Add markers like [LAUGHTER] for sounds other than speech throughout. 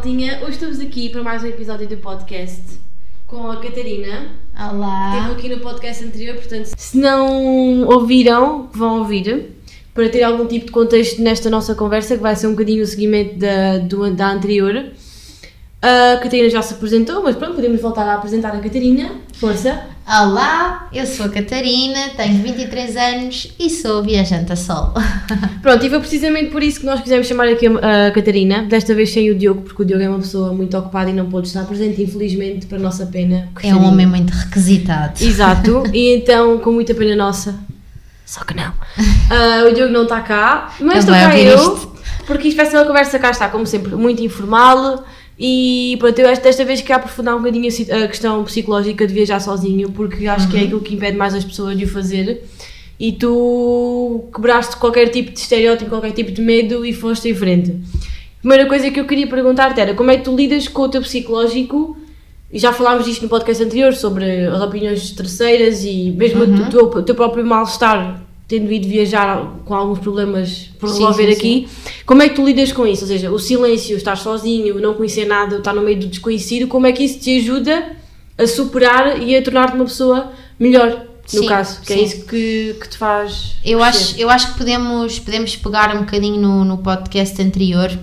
maltinha. Hoje estamos aqui para mais um episódio do podcast com a Catarina. Olá. Esteve aqui no podcast anterior, portanto, se não ouviram, vão ouvir. Para ter algum tipo de contexto nesta nossa conversa, que vai ser um bocadinho o seguimento da, do, da anterior. A Catarina já se apresentou, mas pronto, podemos voltar a apresentar a Catarina. Força! Olá, eu sou a Catarina, tenho 23 anos e sou viajante a sol. [LAUGHS] Pronto, e foi precisamente por isso que nós quisemos chamar aqui a, Catarina, desta vez sem o Diogo, porque o Diogo é uma pessoa muito ocupada e não pôde estar presente, infelizmente, para a nossa pena. É um homem muito requisitado. Exato, [LAUGHS] e então, com muita pena nossa, só que não, [LAUGHS] ah, o Diogo não está cá, mas estou cá eu, isto. porque isto vai ser uma conversa cá está, como sempre, muito informal. E pronto, eu acho que desta vez quero aprofundar um bocadinho a questão psicológica de viajar sozinho, porque acho Uhum. que é aquilo que impede mais as pessoas de o fazer. E tu quebraste qualquer tipo de estereótipo, qualquer tipo de medo e foste em frente. A primeira coisa que eu queria perguntar-te era como é que tu lidas com o teu psicológico? E já falámos disto no podcast anterior sobre as opiniões terceiras e mesmo Uhum. o teu, o teu próprio mal-estar tendo ido viajar com alguns problemas por Sim, resolver sim, aqui. Como é que tu lidas com isso? Ou seja, o silêncio, estar sozinho, não conhecer nada, estar no meio do desconhecido, como é que isso te ajuda a superar e a tornar-te uma pessoa melhor, no Sim, caso? Que é sim. isso que, que te faz. Eu crescer. acho, eu acho que podemos, podemos pegar um bocadinho no, no podcast anterior,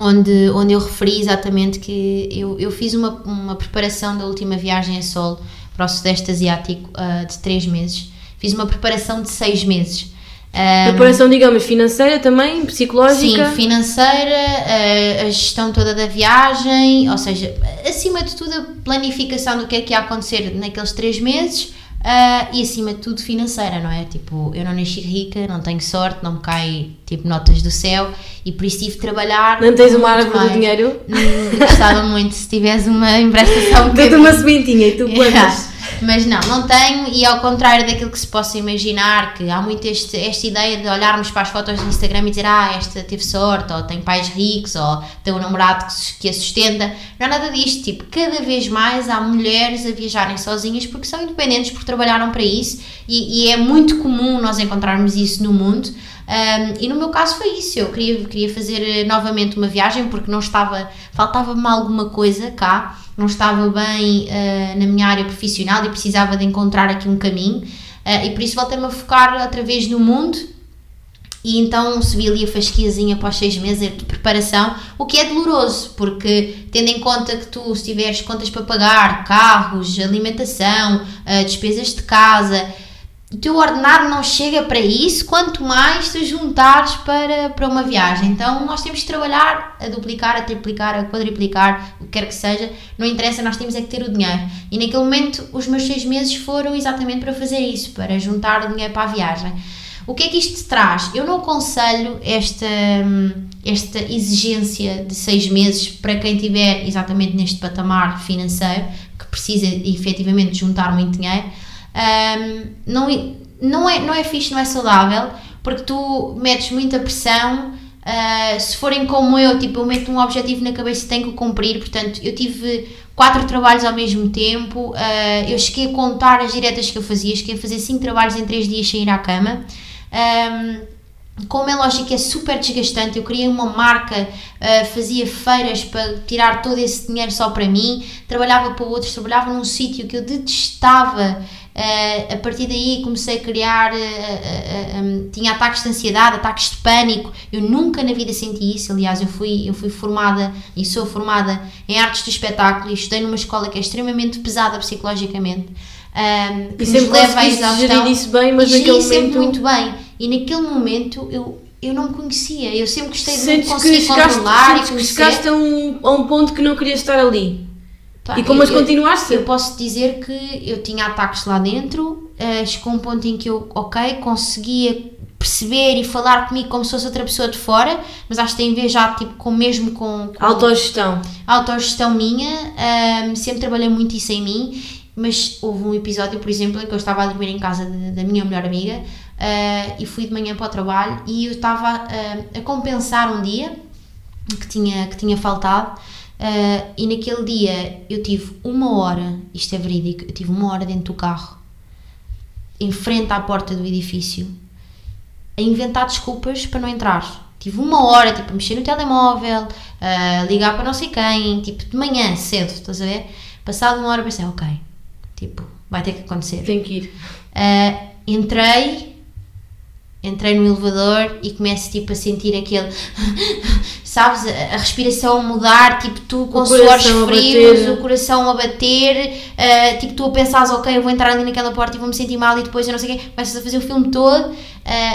onde, onde eu referi exatamente que eu, eu fiz uma, uma preparação da última viagem a solo para o Sudeste Asiático ah, de 3 meses. Fiz uma preparação de 6 meses. Ah, Preparação, digamos, financeira também, psicológica. Sim, financeira, a, a gestão toda da viagem, ou seja, acima de tudo a planificação do que é que ia acontecer naqueles três meses ah, e acima de tudo financeira, não é? Tipo, eu não nasci rica, não tenho sorte, não me cai tipo notas do céu e por isso tive de trabalhar. Não tens uma árvore do mais. dinheiro? Hum, gostava muito se tivesse uma emprestação Dê-te uma sementinha e tu [LAUGHS] plantas. Mas não, não tenho, e ao contrário daquilo que se possa imaginar, que há muito este, esta ideia de olharmos para as fotos do Instagram e dizer ah, esta teve sorte, ou tem pais ricos, ou tem um namorado que, que a sustenta. Não há nada disto. Tipo, cada vez mais há mulheres a viajarem sozinhas porque são independentes, porque trabalharam para isso, e, e é muito comum nós encontrarmos isso no mundo. Um, e no meu caso foi isso, eu queria, queria fazer eh, novamente uma viagem porque não estava, faltava-me alguma coisa cá, não estava bem eh, na minha área profissional e precisava de encontrar aqui um caminho. Eh, e por isso voltei-me a focar outra vez no mundo. E então subi ali a fasquiazinha após seis meses de preparação, o que é doloroso, porque tendo em conta que tu, se tiveres contas para pagar, carros, alimentação, eh, despesas de casa, o teu ordenado não chega para isso, quanto mais te juntares para, para uma viagem. Então nós temos que trabalhar a duplicar, a triplicar, a quadriplicar, o que quer que seja, não interessa, nós temos é que ter o dinheiro. E naquele momento os meus seis meses foram exatamente para fazer isso, para juntar o dinheiro para a viagem. O que é que isto traz? Eu não aconselho esta, esta exigência de seis meses para quem estiver exatamente neste patamar financeiro, que precisa efetivamente juntar muito dinheiro. Hum, não, não, é, não é fixe, não é saudável, porque tu metes muita pressão. ah, se forem como eu, tipo, eu meto um objetivo na cabeça e tenho que o cumprir. Portanto, eu tive quatro trabalhos ao mesmo tempo. ah, eu cheguei a contar as diretas que eu fazia, cheguei a fazer cinco trabalhos em três dias sem ir à cama. Ahm, como é lógico, é super desgastante. Eu criei uma marca, ah, fazia feiras para tirar todo esse dinheiro só para mim, trabalhava para outros, trabalhava num sítio que eu detestava. Ah, a partir daí comecei a criar, ah, ah, um, tinha ataques de ansiedade, ataques de pânico. Eu nunca na vida senti isso. Aliás, eu fui, eu fui formada e sou formada em artes do espetáculo e estudei numa escola que é extremamente pesada psicologicamente. Um, que E sempre leva exaustão. gerir isso bem, mas E naquele sempre momento- muito bem. E naquele momento eu, eu não me conhecia. Eu sempre gostei de me Sentes que conseguir chegaste, controlar e que conhecer. chegaste a um, a um ponto que não querias estar ali. Pá, e como eu- as continuaste? Eu posso dizer que eu tinha ataques lá dentro, eh, chegou um ponto em que eu, ok, conseguia perceber e falar comigo como se fosse outra pessoa de fora, mas acho que tem a ver já tipo, com, mesmo com, com Autogestão. autogestão minha, ahm, sempre trabalhei muito isso em mim, mas houve um episódio, por exemplo, em que eu estava a dormir em casa de- da minha melhor amiga ah, e fui de manhã para o trabalho e eu estava ah, a compensar um dia que tinha, que tinha faltado ah, e naquele dia eu tive uma hora, isto é verídico, eu tive uma hora dentro do carro, em frente à porta do edifício, a inventar desculpas para não entrar. tive uma hora, tipo, a mexer no telemóvel, a ligar para não sei quem, tipo, de manhã, cedo, estás a ver? Passado uma hora pensei, ok, tipo, vai ter que acontecer. Tem que ir. Uh, entrei, entrei no elevador e começo tipo a sentir aquele, [LAUGHS] sabes, a, a respiração mudar, tipo tu com suores frios, o coração a bater, uh, tipo tu a pensares, ok, eu vou entrar ali naquela porta e vou me sentir mal e depois eu não sei o quê, começas a fazer o filme todo uh,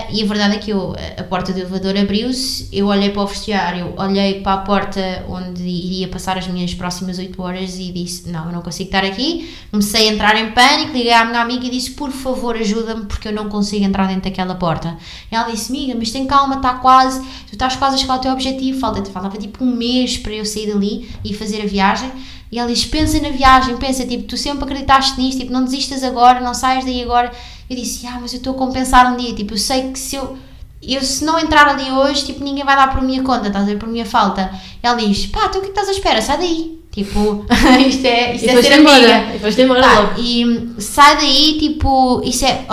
e a verdade é que eu, a porta do elevador abriu-se, eu olhei para o vestiário, olhei para a porta onde iria passar as minhas próximas 8 horas e disse, não, eu não consigo estar aqui, comecei a entrar em pânico, liguei à minha amiga e disse, por favor ajuda-me porque eu não consigo entrar dentro daquela porta. E ela disse, amiga, mas tem calma, está quase, tu estás quase a chegar ao teu objetivo, falta, faltava tipo um mês para eu sair dali e fazer a viagem. E ela diz, pensa na viagem, pensa, tipo, tu sempre acreditaste nisto, tipo, não desistas agora, não saias daí agora. Eu disse, ah, mas eu estou a compensar um dia, tipo, eu sei que se eu, eu se não entrar ali hoje, tipo, ninguém vai dar por minha conta, estás a ver, por minha falta. Ela diz, pá, tu o que é que estás à espera? Sai daí. Tipo, [LAUGHS] isto é, isto E é ser embora. amiga. E embora Pá, e hum, sai daí, tipo, isso é,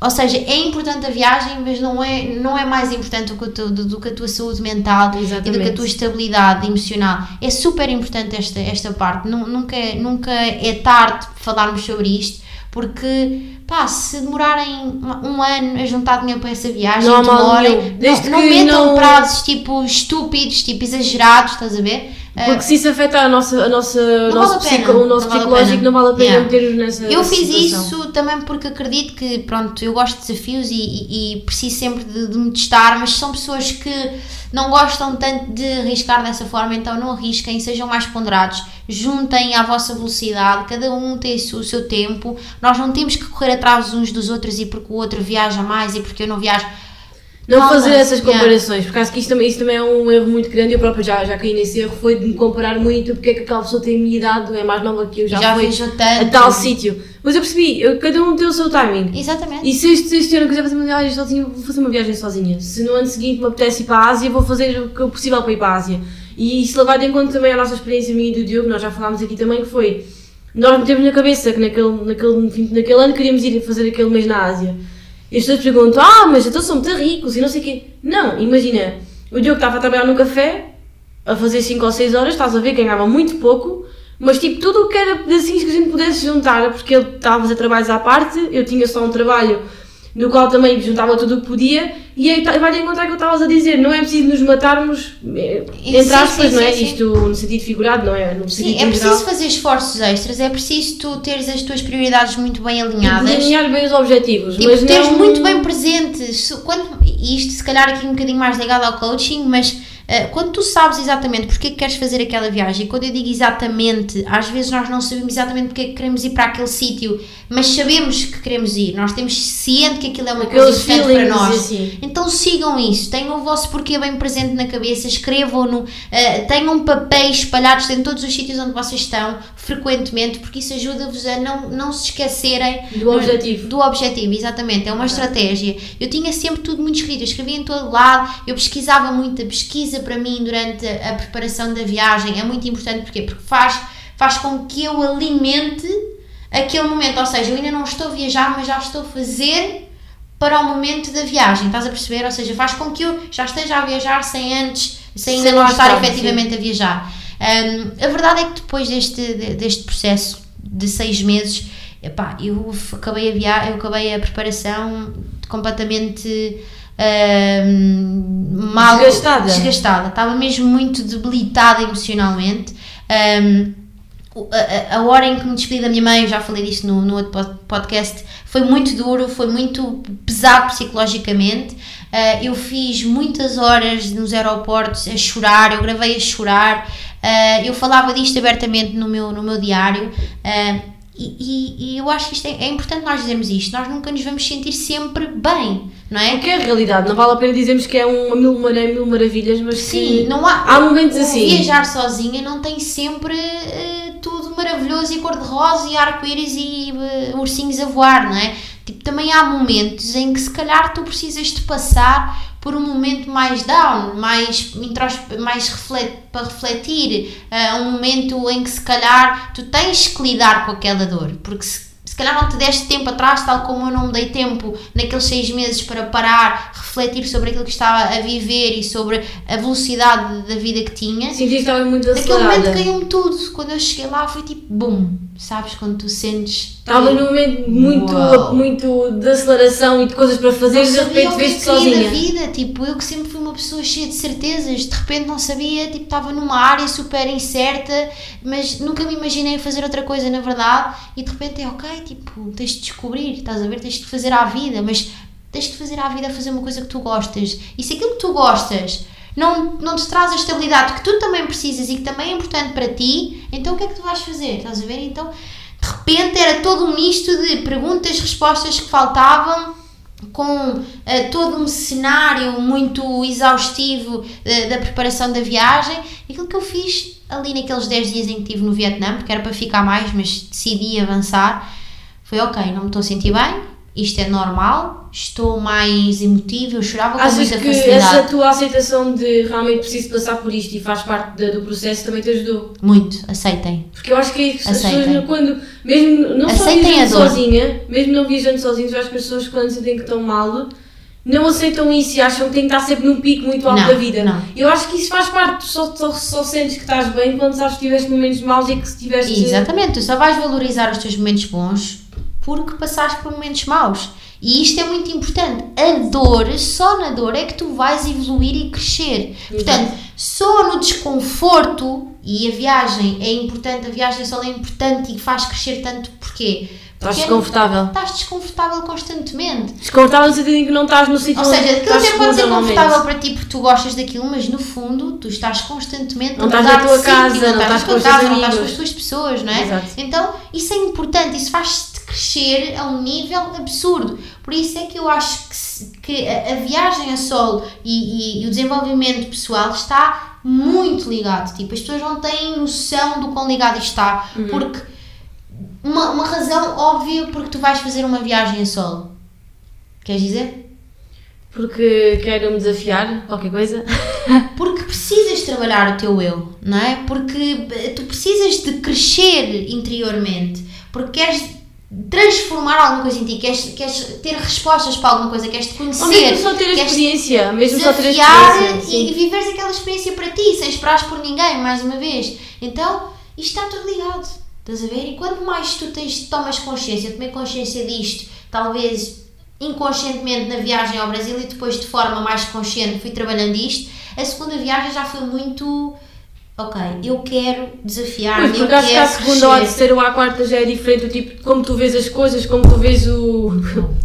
ou seja, é importante a viagem, mas não é, não é mais importante do que, o teu- do, do que a tua saúde mental e do que a Exatamente. tua estabilidade emocional. É super importante esta, esta parte. Nu- Nunca, nunca é tarde falarmos sobre isto, porque, pá, se demorarem um ano a juntar dinheiro para essa viagem, Não demorem, não, não metam não- prazos tipo estúpidos, tipo exagerados, estás a ver? Porque se isso afeta a nossa, a nossa, o Não nosso, vale pena, o nosso não psicológico, não vale a pena Yeah. meter-nos nessa Eu fiz situação. isso também porque acredito que, pronto, eu gosto de desafios e, e- e preciso sempre de, de me testar, mas são pessoas que não gostam tanto de arriscar dessa forma, então não arrisquem, sejam mais ponderados, juntem à vossa velocidade, cada um tem o seu- o seu tempo, nós não temos que correr atrás uns dos outros e porque o outro viaja mais e porque eu não viajo. Não fazer essas comparações, porque acho que isso também, isso também é um erro muito grande. Eu próprio já, já caí nesse erro, foi de me comparar muito porque é que aquela pessoa tem a minha idade, é mais nova que eu, já, Já, foi a tal sítio. Mas eu percebi, eu- cada um tem o seu timing. Exatamente. E se este, este ano eu quiser fazer uma viagem sozinha, vou fazer uma viagem sozinha. Se no ano seguinte me apetece ir para a Ásia, vou fazer o que é possível para ir para a Ásia. E isso levado em conta também a nossa experiência minha e do Diogo, nós já falámos aqui também, que foi nós metemos na cabeça que naquele, naquele, naquele ano queríamos ir fazer aquele mês na Ásia. E as pessoas perguntam, ah, mas então são muito ricos e não sei o quê. Não, imagina, o Diogo estava a trabalhar num café, a fazer 5 ou 6 horas, estás a ver, ganhava muito pouco, mas tipo, tudo o que era pedacinhos que a gente pudesse juntar, porque ele estava a fazer trabalhos à parte, eu tinha só um trabalho no qual também juntava tudo o que podia, e aí tá- vai encontrar o que eu estavas a dizer, não é preciso nos matarmos, eh, Sim, entre aspas, sim, não é? sim, sim. Isto no sentido figurado, não é? No Sim, sentido é geral. preciso fazer esforços extras, é preciso tu teres as tuas prioridades muito bem alinhadas. Delinear bem os objetivos, Tipo, mas teres não... muito bem presente, se- quando, e isto se calhar aqui um bocadinho mais ligado ao coaching, mas eh, quando tu sabes exatamente porque é que queres fazer aquela viagem, quando eu digo exatamente, às vezes nós não sabemos exatamente porque é que queremos ir para aquele sítio, mas sabemos que queremos ir, nós temos ciente que aquilo é uma coisa importante para nós. assim. Então sigam isso, tenham o vosso porquê bem presente na cabeça, escrevam-no, eh, tenham papéis espalhados em todos os sítios onde vocês estão, frequentemente, porque isso ajuda-vos a não, não se esquecerem Do objetivo. do objetivo, exatamente, é uma estratégia. Eu tinha sempre tudo muito escrito, eu escrevia em todo lado, eu pesquisava muito, a pesquisa para mim durante a preparação da viagem é muito importante, porquê? Porque faz, faz com que eu alimente aquele momento, ou seja, eu ainda não estou a viajar, mas já estou a fazer para o momento da viagem, estás a perceber? Ou seja, faz com que eu já esteja a viajar sem antes, sem ainda não estar efetivamente a viajar. Hum, a verdade é que depois deste, de- deste processo de seis meses, epá, eu acabei a via eu acabei a preparação completamente mal Desgastada. desgastada. Estava mesmo muito debilitada emocionalmente. O- a, a- hora em que me despedi da minha mãe, já falei disto no, no outro pod- podcast, foi muito duro, foi muito pesado psicologicamente. Uh, eu fiz muitas horas nos aeroportos a chorar, eu gravei a chorar, uh, eu falava disto abertamente no meu, no meu diário. uh, e, e- e eu acho que isto é, é importante nós dizermos isto. Nós nunca nos vamos sentir sempre bem, não é? Porque é a realidade, não vale a pena dizermos que é uma mil, mara- mil maravilhas, mas Sim, não há, há momentos assim. Viajar sozinha não tem sempre eh, tudo maravilhoso e cor-de-rosa e arco-íris e eh, ursinhos a voar, não é? Tipo, também há momentos em que se calhar tu precisas de passar por um momento mais down, mais, mais reflet, para refletir, eh, um momento em que se calhar tu tens que lidar com aquela dor, porque se calhar não te deste tempo atrás, tal como eu não me dei tempo naqueles seis meses para parar, refletir sobre aquilo que estava a viver e sobre a velocidade da vida que tinha. Senti que estava muito Naquele acelerada. momento caiu-me tudo. Quando eu cheguei lá foi tipo, bum, sabes? Quando tu sentes. Estava num momento muito, Uau. muito de aceleração e de coisas para fazer não e de repente é veste da sozinha. vida, tipo, eu que sempre fui pessoa cheia de certezas, de repente não sabia, tipo, estava numa área super incerta, mas nunca me imaginei fazer outra coisa, na verdade, e de repente é ok, tipo, tens de descobrir, estás a ver, tens de fazer à vida, mas tens de fazer à vida fazer uma coisa que tu gostas, e se aquilo que tu gostas não, não te traz a estabilidade que tu também precisas e que também é importante para ti, então o que é que tu vais fazer, estás a ver, então... De repente era todo um misto de perguntas, respostas que faltavam, com eh, todo um cenário muito exaustivo eh, da preparação da viagem. Aquilo que eu fiz ali naqueles 10 dias em que estive no Vietnã, porque era para ficar mais, mas decidi avançar, foi ok, não me estou a sentir bem, isto é normal, estou mais emotiva, eu chorava com Achas muita que facilidade. essa tua aceitação de realmente preciso passar por isto e faz parte da- do processo também te ajudou? Muito, aceitem. Porque eu acho que é isso, as Aceitem. pessoas quando, mesmo não só Aceitem viajando a dor. sozinha, mesmo não viajando sozinhos, eu acho que as pessoas quando sentem que estão mal, não aceitam isso e acham que têm que estar sempre num pico muito alto Não, da vida. não. Eu acho que isso faz parte, só, só, só sentes que estás bem quando sabes que tiveste momentos maus e que se tiveste. Exatamente, tu só vais valorizar os teus momentos bons porque passaste por momentos maus. E isto é muito importante. A dor, só na dor é que tu vais evoluir e crescer. Portanto, só no desconforto, e a viagem é importante, a viagem só é importante e faz crescer tanto porquê? Estás Porque desconfortável. Estás desconfortável constantemente. Desconfortável no sentido em que não estás no sítio Ou seja, aquilo até pode ser confortável para ti porque tu gostas daquilo, mas no fundo tu estás constantemente Não a estás na tua sítio, casa, não não estás estás com os casa, teus não estás com as tuas pessoas, não é? Exato. Então isso é importante, isso faz-te crescer a um nível absurdo. Por isso é que eu acho que, que a, a viagem a solo e, e- e o desenvolvimento pessoal está muito ligado. Tipo, as pessoas não têm noção do quão ligado está. Uhum. Porque uma, uma razão óbvia porque tu vais fazer uma viagem a solo. Queres dizer? Porque quero me desafiar, qualquer coisa. [LAUGHS] Porque precisas trabalhar o teu eu, não é? Porque tu precisas de crescer interiormente, porque queres transformar alguma coisa em ti, queres, queres ter respostas para alguma coisa, queres te conhecer, Ou mesmo só ter a experiência, mesmo só ter a experiência. e, e viveres aquela experiência para ti, sem esperares por ninguém, mais uma vez. Então, isto está tudo ligado, estás a ver? E quanto mais tu tens, tomas consciência, eu tomei consciência disto, talvez inconscientemente na viagem ao Brasil e depois de forma mais consciente fui trabalhando isto, a segunda viagem já foi muito. Ok, eu quero desafiar-me, Pois, eu porque acho que à segunda ou crescer. terceira ou à quarta já é diferente o tipo de como tu vês as coisas, como tu vês o.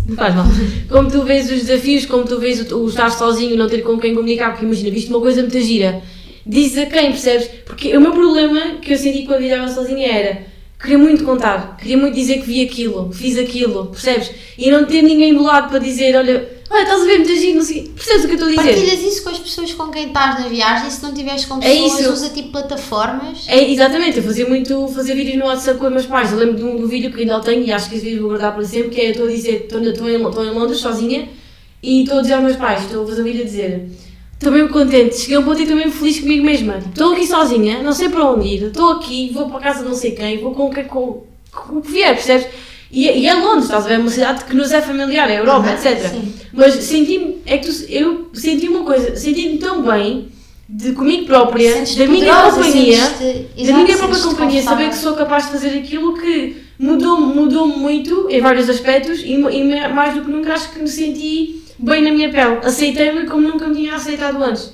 Não faz mal. Como tu vês os desafios, como tu vês o, o estar sozinho, não ter com quem comunicar, porque imagina, viste uma coisa muito gira, diz a quem, percebes? Porque o meu problema que eu senti quando viajava sozinha era. Queria muito contar, queria muito dizer que vi aquilo, que fiz aquilo, percebes? E não ter ninguém do lado para dizer, olha, olha, estás a ver muito giro, não sei. Percebes o que eu estou a dizer? Partilhas isso com as pessoas com quem estás na viagem, se não tiveres com É pessoas, isso. usa tipo plataformas. É, exatamente, eu fazia muito, fazia vídeos no WhatsApp com os meus pais. Eu lembro de um, do vídeo que ainda tenho e acho que esse vídeo vou guardar para sempre, que é estou a dizer, estou, em, estou em Londres sozinha e estou a dizer aos meus pais, estou a fazer um vídeo a dizer estou mesmo contente, cheguei a um ponto e estou mesmo feliz comigo mesma. Estou aqui sozinha, não sei para onde ir, estou aqui, vou para casa de não sei quem, vou com que, com, com o que vier, percebes? E, e é Londres, estás a ver? É uma cidade que nos é familiar, é a Europa, Uhum, etc. sim. Mas senti-me, é que tu- eu senti uma coisa, senti-me tão bem de comigo própria, da minha companhia, da exato, minha própria companhia, saber que sou capaz de fazer aquilo que mudou-me mudou muito em vários aspectos e, e mais do que nunca acho que me senti bem na minha pele. Aceitei-me como nunca me tinha aceitado antes.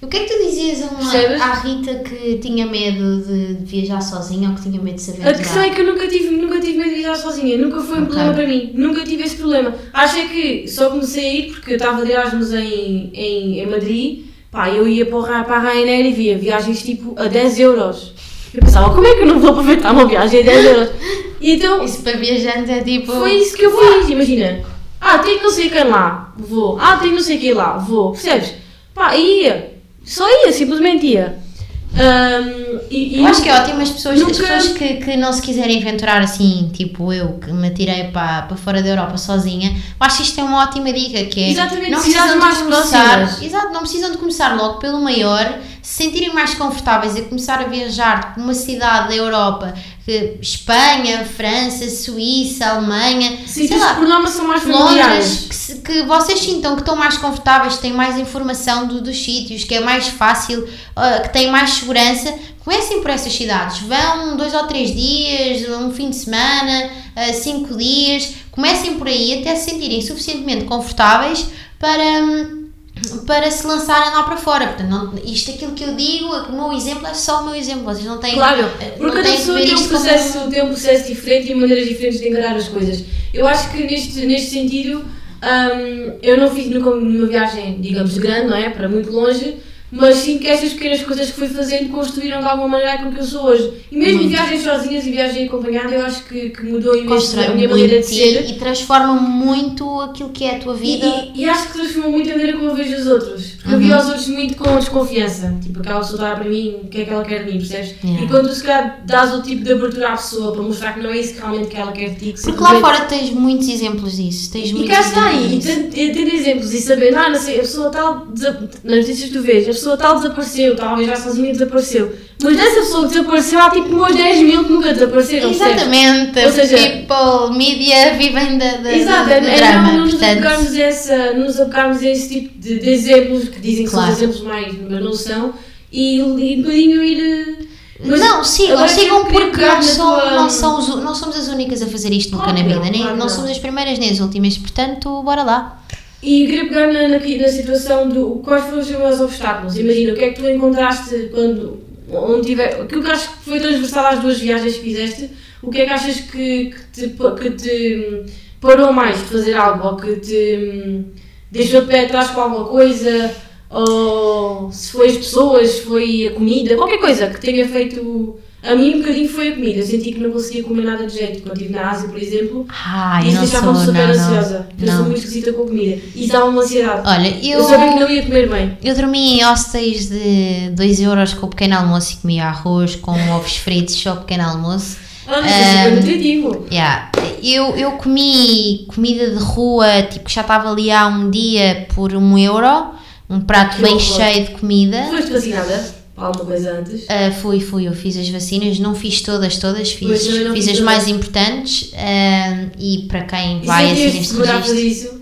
O que é que tu dizias a uma, Percebes? à Rita que tinha medo de viajar sozinha ou que tinha medo de se A questão é que eu nunca tive, nunca tive medo de viajar sozinha, nunca foi um Ok. problema para mim, nunca tive esse problema. Acho é que só comecei a ir porque eu estava de Erasmus em, em, em Madrid, pá, eu ia para, para a Ryanair e via viagens tipo a 10 euros. Eu pensava, como é que eu não vou aproveitar uma viagem a 10 euros? E então, Isso para viajantes é tipo. Foi isso que eu fiz, imagina. Ah, tem não sei quem lá, vou. Ah, tem não sei quem lá, vou. Percebes? Pá, ia. Só ia, simplesmente ia. Ahm, e, e Eu acho que é ótimo as pessoas, Nunca- as pessoas que, que não se quiserem aventurar assim, tipo eu, que me atirei para, para fora da Europa sozinha, eu acho que isto é uma ótima dica, que é Exatamente, não precisam mais de começar, exato, não precisam de começar logo pelo maior, se sentirem mais confortáveis e começar a viajar por uma cidade da Europa, que Espanha, França, Suíça, Alemanha, sei sítios lá, que por norma são mais Londres, que, se- que vocês sintam que estão mais confortáveis, que têm mais informação do- dos sítios, que é mais fácil, ah, que têm mais segurança, comecem por essas cidades. Vão dois ou três dias, um fim de semana, ah, cinco dias, comecem por aí até se sentirem suficientemente confortáveis para. hum, para se lançarem lá para fora. Portanto, não, isto aquilo que eu digo, o meu exemplo é só o meu exemplo. Vocês não têm. Claro, eh, porque cada pessoa tem um, como- processo, tem um processo diferente e maneiras diferentes de encarar as coisas. Eu acho que neste, neste sentido, hum, eu não fiz nunca uma viagem, digamos, grande, não é? Para muito longe, mas sim que estas pequenas coisas que fui fazendo construíram de alguma maneira aquilo que eu sou hoje. E mesmo Muito. viagens sozinhas e viagem acompanhada, eu acho que, que mudou imenso a minha maneira de ser. e transforma muito aquilo que é a tua E, vida. e, e acho que transformou muito a maneira como eu vejo os outros. Porque eu Uhum. via os outros muito com desconfiança. Tipo, aquela pessoa está para mim, o que é que ela quer de mim, percebes? Yeah. E quando tu se calhar dás o tipo de abertura à pessoa para mostrar que não é isso que realmente que ela quer de ti, que Porque lá simplesmente- fora tens muitos exemplos disso. Tens E muitos cá está e tendo e exemplos e sabendo, ah, não sei, a pessoa tal, nas notícias que tu vês, pessoa tal desapareceu, talvez já sozinha desapareceu. Mas dessa pessoa que desapareceu, há tipo umas 10 mil que nunca desapareceram, percebes? Exatamente, Ou seja- people, media vivem da, da, Exato, é, é drama, não nos portanto, apegarmos a, essa, nos apegarmos a esse tipo de, de exemplos que dizem que Claro. são exemplos mais, mas não são, e, e um bocadinho ir. eh, mas não, sigam, sigam porque não, são, tua- não, são os- não somos as únicas a fazer isto nunca Claro na que vida, não, nem, não não. somos as primeiras nem as últimas, portanto, bora lá. E queria pegar na, na, na situação do quais foram os obstáculos. Imagina, o que é que tu encontraste quando. Onde tiver, aquilo que acho que foi transversal às duas viagens que fizeste, o que é que achas que, que, te, que te hum, parou mais de fazer algo? Ou que te hum, deixou de pé atrás com alguma coisa? Ou se foi as pessoas, se foi a comida, qualquer coisa que tenha feito. A mim um bocadinho foi a comida. Eu senti que não conseguia comer nada de jeito. Quando estive na Ásia, por exemplo, Ah, isso deixava-me super não, ansiosa. não. Eu sou muito esquisita com a comida. E isso dava-me ansiedade. Olha, Eu, eu, sabia que não ia comer bem. eu dormi em hostéis de 2 euros com o pequeno almoço e comia arroz com ovos fritos só o pequeno almoço. Ah, mas é super nutritivo. Yeah. Eu, eu comi comida de rua, tipo, já estava ali há um dia por um euro, um prato Que bem horror. cheio de comida. Foste vacinada? Alguma coisa antes? Ah, fui, fui, eu fiz as vacinas, não fiz todas, todas, fiz, fiz fiz as todas. mais importantes ah, e para quem E vai a registro. isso?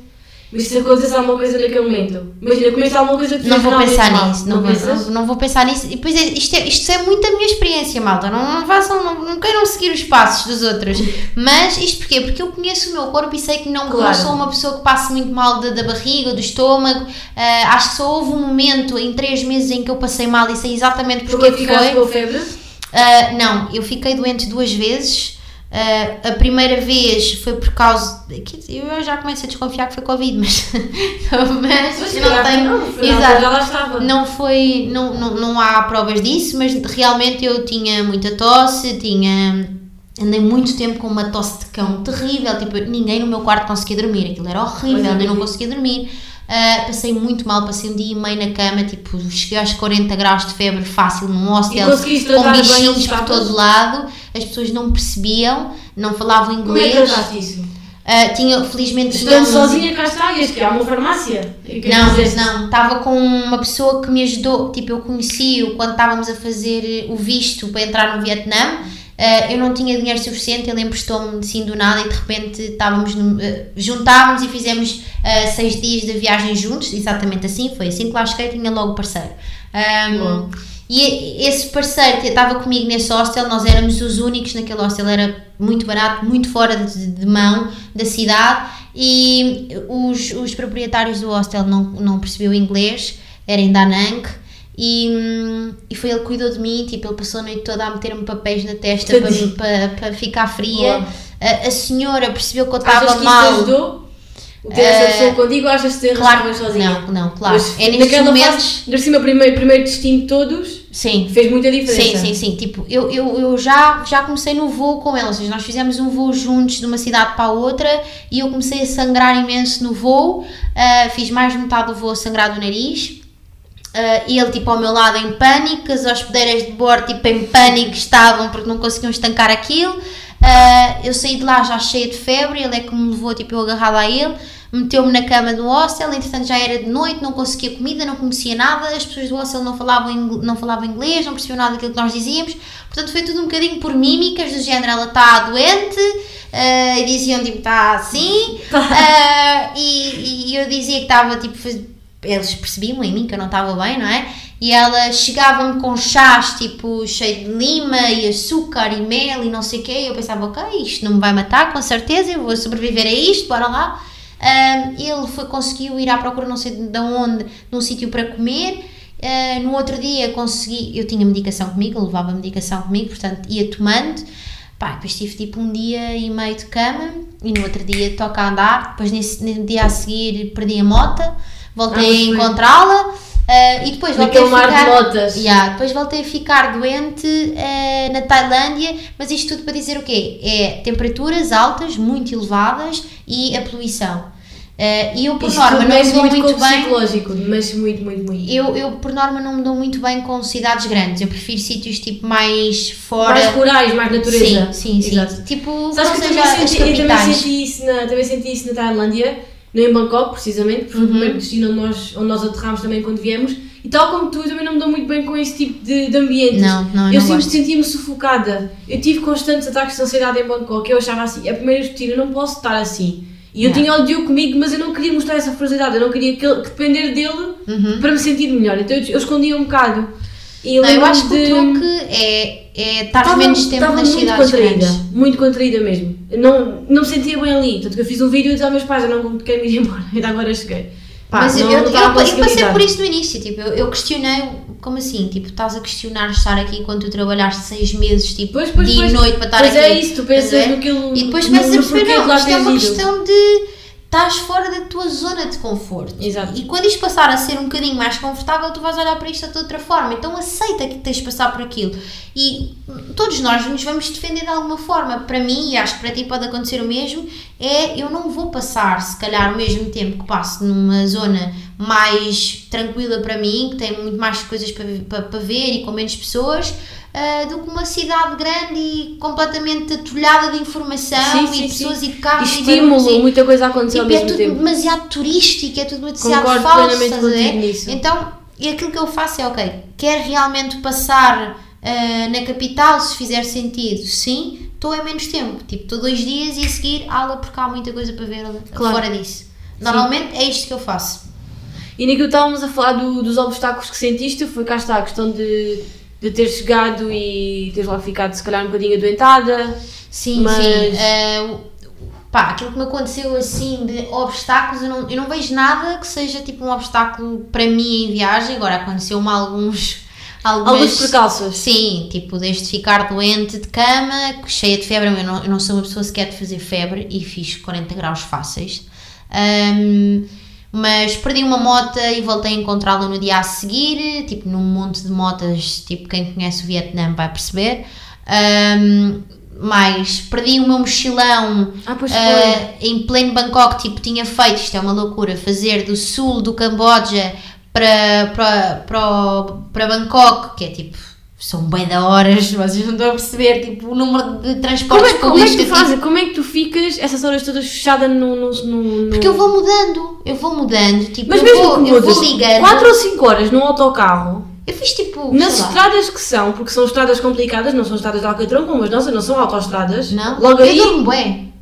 Mas se acontece alguma coisa naquele momento? Imagina, comeste alguma coisa que Não vou pensar mal. nisso, não, vou, pensas? não, não vou pensar nisso. E depois é, isto, é, isto é muito a minha experiência, malta. Não, não façam, não, não queiram seguir os passos dos outros. Mas isto porquê? Porque eu conheço o meu corpo e sei que não, Claro. não sou uma pessoa que passe muito mal da, da barriga, do estômago. Ah, acho que só houve um momento em três meses em que eu passei mal e sei exatamente Porque porque é que foi. com febre? Ah, não, eu fiquei doente duas vezes. Ah, a primeira vez foi por causa. dizer, Eu já começo a desconfiar que foi Covid, mas. [LAUGHS] mas Mas não tenho. Exato. já lá estava. Não foi, não, não, não há provas disso, mas realmente eu tinha muita tosse, tinha andei muito tempo com uma tosse de cão terrível, tipo, ninguém no meu quarto conseguia dormir, aquilo era horrível, é, eu não imagino. conseguia dormir. Ah, passei muito mal, passei um dia e meio na cama, tipo, cheguei aos 40 graus de febre fácil num hostel, com bichinhos por todo lado, as pessoas não percebiam, não falavam Como é que inglês. trataste isso? Ah, tinha, felizmente, tinha Estando um- sozinha, cá está, ias que há uma farmácia. E não, não, estava com uma pessoa que me ajudou, tipo, eu conheci-o quando estávamos a fazer o visto para entrar no Vietnã, eh, eu não tinha dinheiro suficiente, ele emprestou-me assim do nada e de repente estávamos, no- eh, juntávamos e fizemos eh, seis dias de viagem juntos, exatamente assim, foi assim que lá cheguei, tinha logo parceiro. Boa. e esse parceiro que estava comigo nesse hostel, nós éramos os únicos naquele hostel, era muito barato, muito fora de, de mão da cidade e os, os proprietários do hostel não, não percebiam inglês, era em Da Nang e, e foi ele que cuidou de mim, tipo, ele passou a noite toda a meter-me papéis na testa para, para, para ficar fria. A, a senhora percebeu que eu Achas estava que mal. isso ajudou? O ter essa Eh, pessoa contigo achas que te Claro, sozinha? não, não, claro. Mas é naquela momentos. fase, cima, primeiro, primeiro destino de todos, Sim, fez muita diferença. Sim, sim, sim. Tipo, eu, eu, eu já, já comecei no voo com ela, ou seja, nós fizemos um voo juntos de uma cidade para a outra e eu comecei a sangrar imenso no voo, ah, fiz mais de metade do voo a sangrar do nariz. Uh, ele tipo ao meu lado em pânico, as hospedeiras de bordo tipo em pânico estavam porque não conseguiam estancar aquilo. Uh, eu saí de lá já cheia de febre, ele é que me levou, tipo eu agarrada a ele, meteu-me na cama do hostel, entretanto já era de noite, não conseguia comida, não conhecia nada, as pessoas do hostel não falavam, não falavam inglês, não percebiam nada daquilo que nós dizíamos, portanto foi tudo um bocadinho por mímicas, do género ela está doente, uh, e diziam tipo está assim, [LAUGHS] e, e eu dizia que estava tipo eles percebiam em mim que eu não estava bem, não é? E ela chegava-me com chás tipo cheio de lima e açúcar e mel e não sei o quê. E eu pensava, ok, isto não me vai matar, com certeza, eu vou sobreviver a isto, bora lá. Um, ele foi, conseguiu ir à procura, não sei de onde, num sítio para comer. Uh, no outro dia consegui, eu tinha medicação comigo, eu levava medicação comigo, portanto ia tomando. Pá, depois tive tipo um dia e meio de cama e no outro dia toca a andar. Depois nesse, dia a seguir perdi a moto voltei ah, a encontrá-la. Uh, e depois voltei a ficar, de. Yeah, depois voltei a ficar doente uh, na Tailândia, mas isto tudo para dizer o quê? É temperaturas altas, muito elevadas e a poluição. Uh, e eu por norma não me dou muito, muito bem. psicológico, mas muito, muito, muito. Eu, eu por norma não me dou muito bem com cidades grandes. Eu prefiro sítios tipo mais fora. Mais rurais, mais natureza. Sim, sim, sim. Exato. Tipo, Sabes que seja, também senti, eu também senti, isso na, também senti isso na Tailândia em Bangkok, precisamente, porque foi o primeiro destino onde nós, onde nós aterramos também quando viemos. E tal como tu, eu também não me dou muito bem com esse tipo de, de ambientes. Não, não, eu não sempre sentia-me sufocada. Eu tive constantes ataques de ansiedade em Bangkok. Eu achava assim, é a primeira destino, eu não posso estar assim. E eu tinha o Diogo comigo, mas eu não queria mostrar essa fragilidade, eu não queria que, que depender dele uhum. para me sentir melhor. Então eu, eu escondia um bocado. E não, eu acho que de... o truque é, é estar menos tempo nas muito cidades contraída, grandes. Muito contraída mesmo. não, não me sentia bem ali. Tanto que eu fiz um vídeo e disse aos meus pais: Eu não quero ir embora. [LAUGHS] Ainda agora cheguei. Pá, Mas não, eu, eu, eu, eu, passei por isso no início. Tipo, eu, eu questionei, como assim? Tipo, estás a questionar estar aqui quando tu trabalhaste seis meses, tipo, pois, pois, dia e noite para estar pois aqui. Pois é isso, tu pensas naquilo. E depois começas a perceber: não, isto é uma questão de estás fora da tua zona de conforto. Exato. E quando isto passar a ser um bocadinho mais confortável, tu vais olhar para isto de outra forma. Então aceita que tens de passar por aquilo. E todos nós nos vamos defender de alguma forma. Para mim, e acho que para ti pode acontecer o mesmo, é eu não vou passar, se calhar, o mesmo tempo que passo numa zona mais tranquila para mim, que tem muito mais coisas para, para, para ver e com menos pessoas uh, do que uma cidade grande e completamente atulhada de informação sim, e sim, pessoas sim. e de carros e estímulo, e, muita coisa aconteceu tipo, ao mesmo é tudo tempo. demasiado turístico, é tudo demasiado Concordo falso, a Nisso. Então, e aquilo que eu faço é, ok, quer realmente passar uh, na capital, se fizer sentido, sim, estou em menos tempo, tipo, estou dois dias e a seguir aula porque há muita coisa para ver claro. fora disso. Normalmente é isto que eu faço. E naquilo que estávamos a falar do, dos obstáculos que sentiste, foi cá está a questão de de ter chegado e teres lá ficado se calhar um bocadinho adoentada. Sim, mas... sim. Uh, pá, aquilo que me aconteceu assim de obstáculos, eu não, eu não vejo nada que seja tipo um obstáculo para mim em viagem. Agora aconteceu-me alguns. Algumas, Alguns percalços. Sim, tipo, desde ficar doente de cama, cheia de febre, eu não, eu não sou uma pessoa sequer de fazer febre e fiz 40 graus fáceis. Um, mas perdi uma moto e voltei a encontrá-la no dia a seguir, tipo num monte de motas, tipo quem conhece o Vietnã vai perceber. Um, mais perdi o meu mochilão ah, uh, em pleno Bangkok, tipo tinha feito, isto é uma loucura, fazer do sul do Camboja para, para, para, para Bangkok, que é tipo são bem da horas, vocês não estão a perceber, tipo, o número de transportes como é, como é que tu fazes? Como é que tu ficas essas horas todas fechada no, no, no, Porque eu vou mudando, eu vou mudando, tipo, Mas eu, mesmo vou, eu vou ligando. 4 ou 5 horas num autocarro. Eu fiz tipo. Nas estradas que são, porque são estradas complicadas, não são estradas de Alcatrão como as nossas, não são autoestradas. Não. Logo eu aí. durmo bem.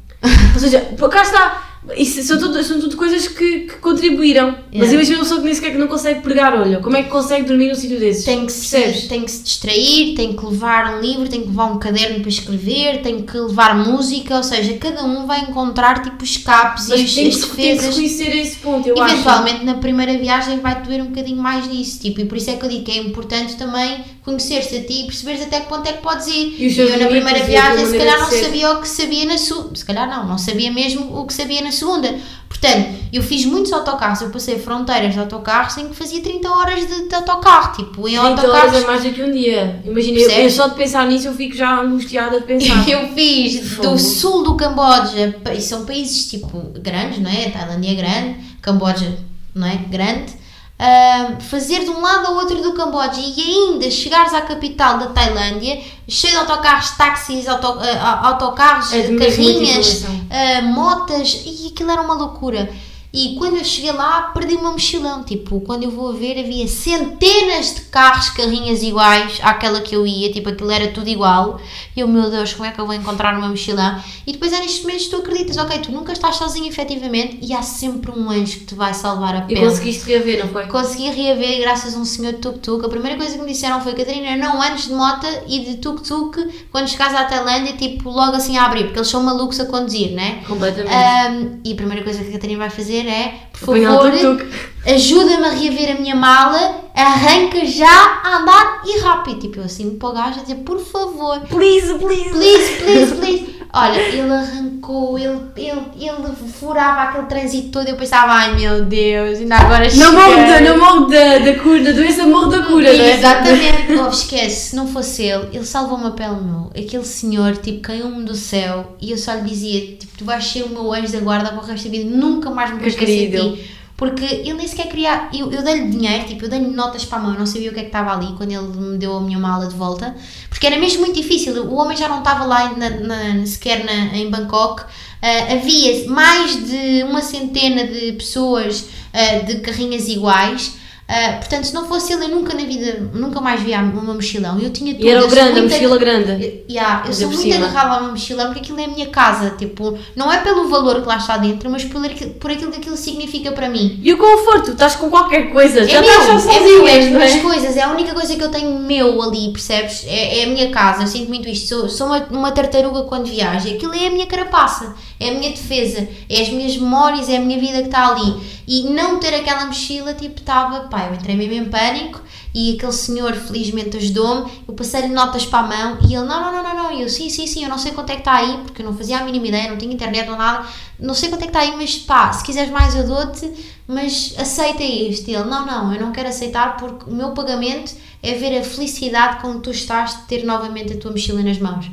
Ou seja, cá está isso são tudo, são tudo coisas que, que contribuíram. Yeah. Mas imagina uma pessoa que nem sequer que não consegue pregar olho. Como é que consegue dormir num sítio desses? Tem que, se, tem que se distrair, tem que levar um livro, tem que levar um caderno para escrever, tem que levar música, ou seja, cada um vai encontrar tipo escapes Mas e as, tem as defesas. Tem que reconhecer esse ponto, eu Eventualmente acho. na primeira viagem vai doer um bocadinho mais nisso, tipo, e por isso é que eu digo que é importante também conhecer-te a ti e perceberes até que ponto é que podes ir. E eu na primeira viagem se calhar não sabia o que sabia na segunda, se calhar não, não sabia mesmo o que sabia na segunda Portanto, eu fiz muitos autocarros, eu passei fronteiras de autocarros em que fazia 30 horas de, de autocarro, tipo, em 30 autocarros... horas é mais do que um dia. Imagina, eu, eu, só de pensar nisso eu fico já angustiada de pensar. [LAUGHS] eu fiz do sul do Camboja, são países tipo grandes, não é? Tailândia é grande, Camboja, não é? Grande. Ah, fazer de um lado ao outro do Camboja e ainda chegares à capital da Tailândia, cheio de autocarros, táxis, auto, ah, autocarros, É carrinhas, ah, motas, e aquilo era uma loucura. E quando eu cheguei lá, perdi meu mochilão. Tipo, quando eu vou a ver, havia centenas de carros, carrinhas iguais àquela que eu ia. Tipo, aquilo era tudo igual. E eu, meu Deus, como é que eu vou encontrar meu mochilão? E depois é nestes momentos que tu acreditas, ok, tu nunca estás sozinho efetivamente e há sempre um anjo que te vai salvar a E pele. conseguiste reaver, não foi? Consegui reaver graças a um senhor de tuk-tuk. A primeira coisa que me disseram foi: Catarina, não andes de moto e de tuk-tuk quando chegares à Tailândia, tipo, logo assim a abrir, porque eles são malucos a conduzir, né? Completamente. Ahm, e a primeira coisa que a Catarina vai fazer é: por Apanhar o favor, ajuda-me a reaver a minha mala, arranca já a andar e rápido. Tipo, eu assim para o gajo a dizer: por favor, Please, please. please, please, please. [LAUGHS] Olha, ele arrancou, ele, ele, ele furava aquele trânsito todo. Eu pensava: ai meu Deus, ainda agora Não morro, cheguei." da, não morro da, da cura, da doença, morro da cura, não é? Exatamente. Oh, esquece, se não fosse ele, ele salvou-me a pele, meu. Aquele senhor, tipo, caiu-me do céu e eu só lhe dizia, tipo, tu vais ser o meu anjo da guarda para o resto da vida, nunca mais me vou Que esquecer de ti. Porque ele nem sequer queria. Eu, eu dei-lhe dinheiro, tipo, eu dei-lhe notas para a mão, eu não sabia o que é que estava ali quando ele me deu a minha mala de volta. Porque era mesmo muito difícil. O homem já não estava lá na, na- sequer na, em Bangkok. Ah, havia mais de uma centena de pessoas ah, de carrinhas iguais. Ah, portanto, se não fosse ele, eu nunca na vida, nunca mais via meu mochilão. Eu tinha tudo. E era o grande, a mochila grande. eu- Yeah, eu sou por muito cima. agarrada ao meu mochilão porque aquilo é a minha casa, tipo, não é pelo valor que lá está dentro, mas por, aquilo- por aquilo que aquilo significa para mim. E o conforto, estás com qualquer coisa, já é meu, estás é meu, é é? coisas, é a única coisa que eu tenho meu ali, percebes? É, é a minha casa, eu sinto muito isto. Sou, sou uma, uma tartaruga quando viajo, aquilo é a minha carapaça, é a minha defesa, é as minhas memórias, é a minha vida que está ali. E não ter aquela mochila, tipo, estava, pá, eu entrei mesmo em pânico e aquele senhor felizmente ajudou-me, eu passei-lhe notas para a mão e ele, não, não, não, não, não, e eu, sim, sim, sim, eu não sei quanto é que está aí, porque eu não fazia a mínima ideia, não tinha internet ou nada, não sei quanto é que está aí, mas pá, se quiseres mais eu dou-te, mas aceita este. Ele, não, não, eu não quero aceitar porque o meu pagamento é ver a felicidade que tu estás de ter novamente a tua mochila nas mãos.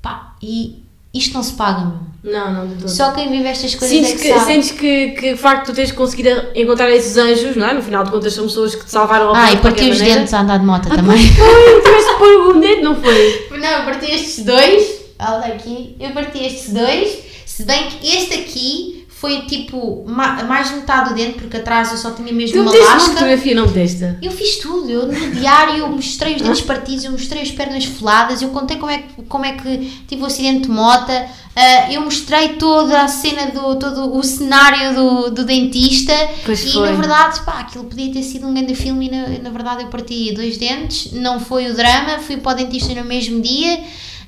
Pá, e isto não se paga, meu. Não, não, de todo. Só quem vive estas coisas Sentes é que, que, sabe. sentes que, que o facto de tu teres conseguido encontrar esses anjos, não é? No final de contas são pessoas que te salvaram a Ah, vida e de qualquer parti os maneira. dentes a andar de moto Ah, também. Foi, [LAUGHS] tiveste que pôr o dedo, não foi? Não, eu parti estes dois. Olha aqui. Eu parti estes dois. Se bem que este aqui foi tipo ma- mais metade do dente, porque atrás eu só tinha mesmo Tu uma meteste uma lasca. fotografia, não meteste? Eu fiz tudo, eu no diário eu mostrei os dentes partidos, eu mostrei as pernas foladas, eu contei como é que, como é que tive o acidente de moto, ah, eu mostrei toda a cena do todo o cenário do, do dentista Pois e foi. na verdade pá, aquilo podia ter sido um grande filme e na, na verdade eu parti dois dentes, não foi o drama, fui para o dentista no mesmo dia.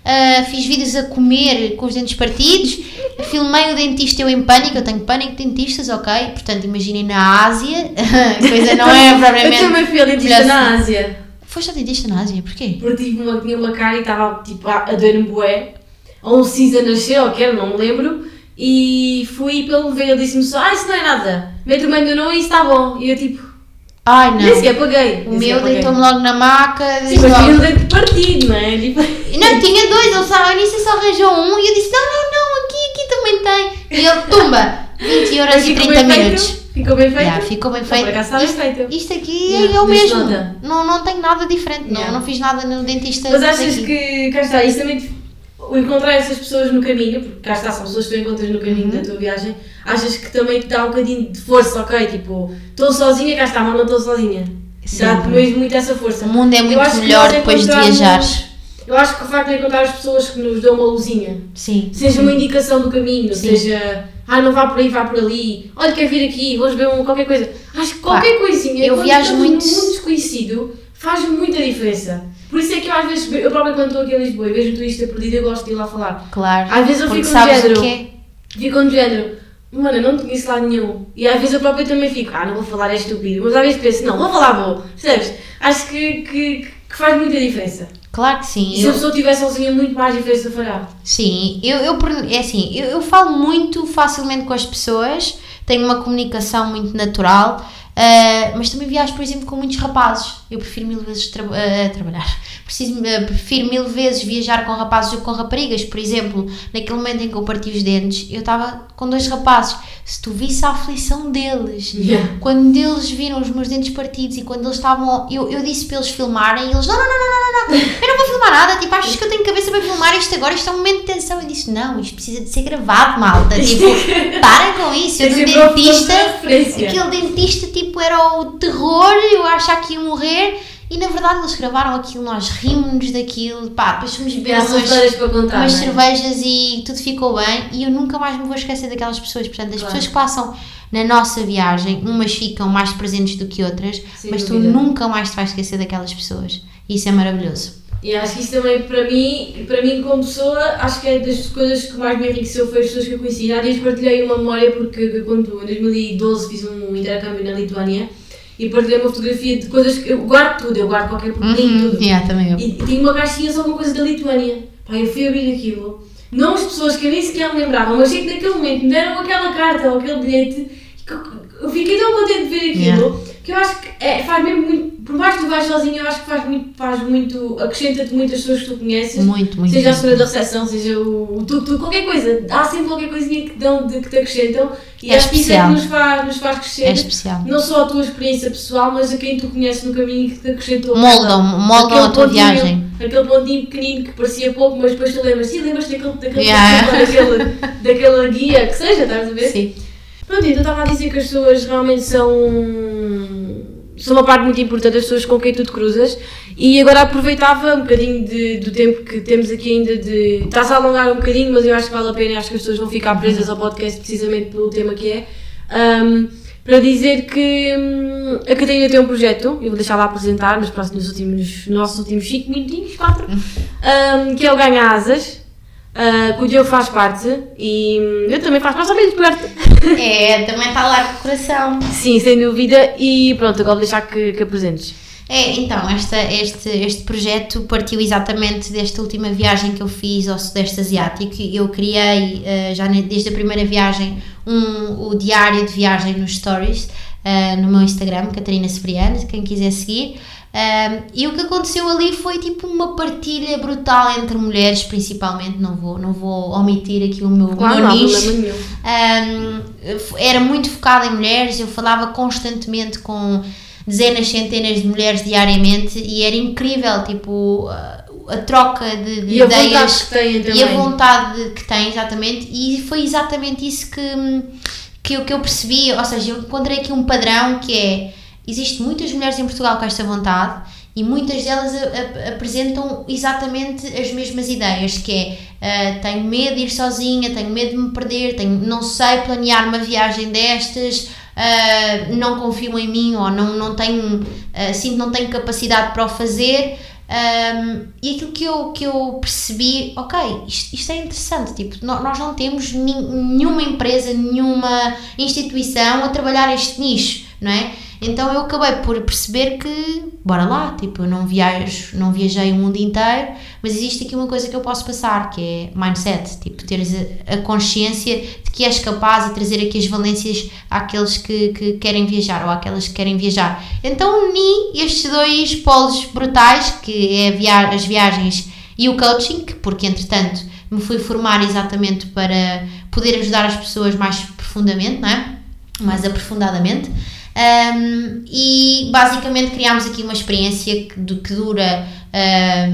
Ah, fiz vídeos a comer com os dentes partidos, filmei o dentista eu em pânico, eu tenho pânico de dentistas, ok? Portanto, imaginem na Ásia, [LAUGHS] a coisa não é propriamente. Eu também fui ao dentista na assim. Ásia. Foste ao dentista na Ásia, porquê? Porque tive uma, tinha uma cara e estava tipo, a, a doer-me bué. Ou um cinza nasceu, ou quer, não me lembro. E fui pelo ver, ele disse-me só, ah, isso não é nada. Mete o mando não e isso está bom. E eu tipo, Ai nem não. sequer paguei. O nem meu deitou-me logo na maca. Sim, mas tinha um dente partido, não é? Tipo, Não, tinha dois, ele só, início só arranjou um e eu disse: não, não, não, aqui, aqui também tem. E ele, tumba, 20 euros mas e ficou 30 bem minutos. feito. Ficou bem feito. Yeah, ficou bem Não, feito. Isto, feito. isto aqui Yeah, é o mesmo. Não, não tenho nada diferente, não, Yeah. não fiz nada no dentista. Mas achas que, cá está, isso também, o encontrar essas pessoas no caminho, porque cá está, são pessoas que tu encontras no caminho Uhum. da tua viagem, achas que também te dá um bocadinho de força, ok? Tipo, estou sozinha, cá está, mas não estou sozinha. Dá-te mesmo muito essa força. O mundo é muito melhor depois de viajares. Eu acho que o facto de encontrar as pessoas que nos dão uma luzinha, Sim. seja uma indicação do caminho, Sim. seja, ah, não vá por aí, vá por ali, olha, quer vir aqui, vamos ver um, qualquer coisa. Acho que Pá, qualquer coisinha, eu viajo muito- num mundo desconhecido, faz muita diferença. Por isso é que eu às vezes, eu próprio quando estou aqui em Lisboa e vejo um turista perdido, eu gosto de ir lá falar. Claro. Às vezes eu fico no sabes género. é? Fico de género, mano, eu não te conheço lá nenhum. E às vezes eu próprio também fico, ah, não vou falar, é estúpido. Mas às vezes penso, não, vou falar, vou. Percebes? Acho que, que, que faz muita diferença. Claro que sim. E se eu- a pessoa estiver sozinha, muito mais diferença fará. Sim, eu, eu é assim, eu, eu falo muito facilmente com as pessoas, tenho uma comunicação muito natural. Uh, mas também viajo, por exemplo, com muitos rapazes. Eu prefiro mil vezes tra uh, trabalhar. [LAUGHS] Preciso, uh, prefiro mil vezes viajar com rapazes do que com raparigas. Por exemplo, naquele momento em que eu parti os dentes, eu estava com dois rapazes. Se tu visse a aflição deles, Yeah. quando eles viram os meus dentes partidos e quando eles estavam. Eu, eu disse para eles filmarem e eles: não, não, não, não, não, não, eu não vou filmar nada. Tipo, achas que eu tenho cabeça para filmar isto agora? Isto é um momento de tensão. Eu disse: não, isto precisa de ser gravado, malta. Tipo, [LAUGHS] parem com isso. Eu, do sempre uma dentista. Aquele dentista tipo era o terror, eu achava que ia morrer e na verdade eles gravaram aquilo, nós rimos daquilo, pá, depois fomos beber umas, contar. umas é? cervejas e tudo ficou bem e eu nunca mais me vou esquecer daquelas pessoas, portanto as Claro. pessoas que passam na nossa viagem, umas ficam mais presentes do que outras, Sem mas tu dúvida. nunca mais te vais esquecer daquelas pessoas isso é maravilhoso. E acho que isso também, para mim, para mim como pessoa, acho que é das coisas que mais me enriqueceu foi as pessoas que eu conheci. Há dias partilhei uma memória porque quando em 2012 fiz um intercâmbio na Lituânia e partilhei uma fotografia de coisas que eu guardo tudo, eu guardo qualquer pequenino, tudo. yeah, também eu. E, e tinha uma caixinha só com coisa da Lituânia. Pá, eu fui abrir aquilo. Não as pessoas que eu nem sequer me lembrava, mas sei que naquele momento me deram aquela carta ou aquele bilhete eu- fiquei tão contente de ver aquilo que eu acho que é, faz mesmo muito. Por mais que tu vais sozinho, eu acho que faz muito, faz muito acrescenta-te muitas pessoas que tu conheces. Muito, muito. Seja a senhora da recepção, seja o, o tuk-tuk, qualquer coisa. Há sempre qualquer coisinha que, dão, de, que te acrescentam e É acho que isso é que nos faz, nos faz crescer. É especial. Não só a tua experiência pessoal, mas a quem tu conheces no caminho que te acrescentou. Moldam, moldam a tua viagem. Aquele pontinho pequenino que parecia pouco, mas depois tu lembras, sim, lembras daquele, daquele, Yeah. daquele, daquela guia, que seja, estás a ver? Sim. Pronto, então estava a dizer que as pessoas realmente são, são uma parte muito importante das pessoas com quem tu te cruzas e agora aproveitava um bocadinho de- do tempo que temos aqui ainda de. Está-se a alongar um bocadinho, mas eu acho que vale a pena e acho que as pessoas vão ficar presas ao podcast precisamente pelo tema que é. Ahm, para dizer que hum, a Catarina tem um projeto, eu vou deixar lá apresentar nos próximos últimos, nos nossos últimos 5 minutinhos, 4, [LAUGHS] que é o Ganha Asas, ah, que o Diogo faz parte e eu também faço mais ou menos perto. É, também está lá com o coração. Sim, sem dúvida. E pronto, agora vou deixar que, que apresentes. É, então, esta, este, este projeto partiu exatamente desta última viagem que eu fiz ao Sudeste Asiático. Eu criei, eh, já desde a primeira viagem, um, o diário de viagem nos stories, eh, no meu Instagram, Catarina Severiano, quem quiser seguir. Um, e o que aconteceu ali foi tipo uma partilha brutal entre mulheres, principalmente. Não vou, não vou omitir aqui o meu, Claro, meu nicho. Um, era muito focada em mulheres, eu falava constantemente com dezenas, centenas de mulheres diariamente e era incrível, tipo, a, a troca de, de E a ideias também. e a vontade que têm, exatamente, e foi exatamente isso que, que, eu, que eu percebi, ou seja, eu encontrei aqui um padrão que é, existem muitas mulheres em Portugal com esta vontade e muitas delas a- a- apresentam exatamente as mesmas ideias, que é ah, tenho medo de ir sozinha, tenho medo de me perder, tenho, não sei planear uma viagem destas, ah, não confio em mim ou não, não tenho, ah, sinto não tenho capacidade para o fazer. Um, e aquilo que eu, que eu percebi, ok, isto, isto é interessante, tipo, nós não temos nenhuma empresa, nenhuma instituição a trabalhar este nicho, não é? Então eu acabei por perceber que, bora lá, tipo, eu não viajo, não viajei o mundo inteiro, mas existe aqui uma coisa que eu posso passar, que é mindset, tipo, teres a, consciência de que és capaz de trazer aqui as valências àqueles que, que querem viajar ou àquelas que querem viajar. Então uni estes dois polos brutais, que é via- as viagens e o coaching, porque entretanto me fui formar exatamente para poder ajudar as pessoas mais profundamente, não é? Mais aprofundadamente. Um, e basicamente criámos aqui uma experiência que, que dura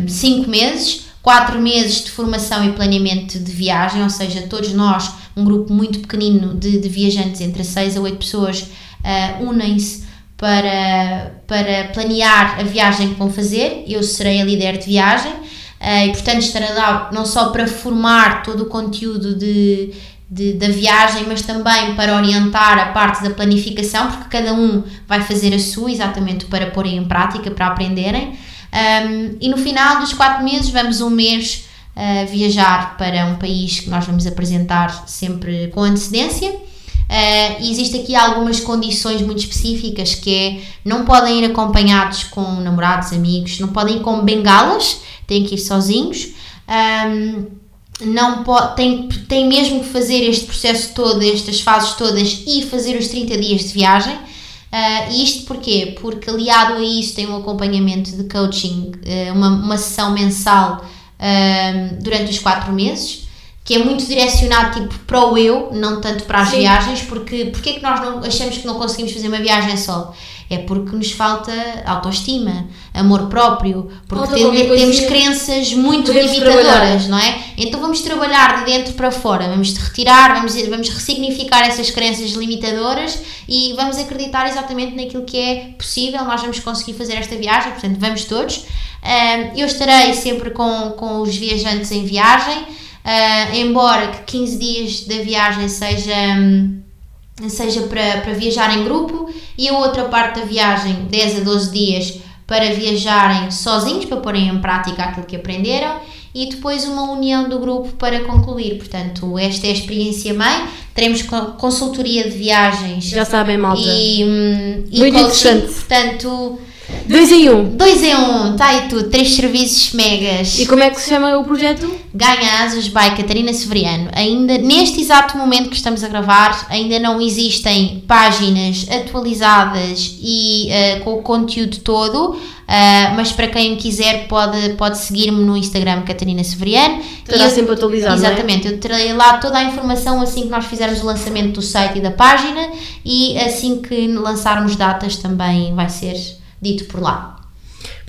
5 meses, 4 meses de formação e planeamento de viagem, ou seja, todos nós, um grupo muito pequenino de, de viajantes, entre 6 a 8 pessoas, uh, unem-se para, para planear a viagem que vão fazer. Eu serei a líder de viagem uh, e, portanto, estarei lá não só para formar todo o conteúdo de, de- da viagem, mas também para orientar a parte da planificação, porque cada um vai fazer a sua exatamente para porem em prática, para aprenderem. Um, e no final dos quatro meses, vamos um mês uh, viajar para um país que nós vamos apresentar sempre com antecedência. Uh, existe aqui algumas condições muito específicas que é não podem ir acompanhados com namorados, amigos, não podem ir com bengalas, têm que ir sozinhos. Um, não pode, tem, tem mesmo que fazer este processo todo, estas fases todas e fazer os 30 dias de viagem. Uh, e isto porquê? Porque aliado a isso tem um acompanhamento de coaching, uh, uma, uma sessão mensal uh, durante os quatro meses, que é muito direcionado tipo para o eu, não tanto para as Sim. viagens, porque porque é que nós não achamos que não conseguimos fazer uma viagem só? É porque nos falta autoestima, amor próprio, porque tem, temos crenças muito limitadoras, trabalhar. não é? Então vamos trabalhar de dentro para fora, vamos retirar, vamos, vamos ressignificar essas crenças limitadoras e vamos acreditar exatamente naquilo que é possível, nós vamos conseguir fazer esta viagem, portanto vamos todos. Eu estarei sempre com, com os viajantes em viagem, ah, embora que 15 dias da viagem seja hum, seja para, para viajar em grupo e a outra parte da viagem, 10 a 12 dias, para viajarem sozinhos, para porem em prática aquilo que aprenderam e depois uma união do grupo para concluir. Portanto, esta é a experiência mãe. Teremos consultoria de viagens. Já sabem, malta. E, hum, Muito interessante. Portanto, Dois em um. Dois em um, tá aí tudo. Três serviços megas. E como é que se chama o projeto? Ganha Asas by Catarina Severiano. Ainda, neste exato momento que estamos a gravar, ainda não existem páginas atualizadas e uh, com o conteúdo todo. Uh, mas para quem quiser pode, pode seguir-me no Instagram Catarina Severiano. Estará sempre atualizado, é? Exatamente, é? eu terei lá toda a informação assim que nós fizermos o lançamento do site e da página e assim que lançarmos datas também vai ser dito por lá.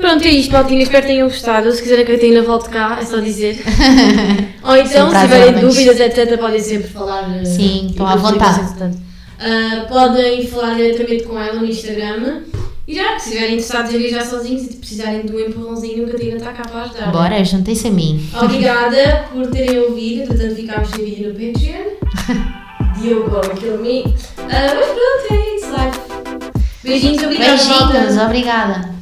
Pronto, é isto, Maltinha. Espero que tenham gostado. Se quiserem que a Catarina volte cá, é só dizer. [LAUGHS] Ou então, se tiverem dúvidas, etc., podem sempre falar. Eh, Sim, estão à vontade. Uh, podem falar diretamente com ela no Instagram. E já, se estiverem interessados em viajar sozinhos e precisarem de um empurrãozinho, a Catarina está cá para ajudar. Bora, juntem-se a mim. Obrigada por terem ouvido. Portanto, ficámos sem vídeo no Patreon. [LAUGHS] Diogo, kill me. Uh, mas pronto, é. Beijinhos, obrigada. Beijinhos, obrigada.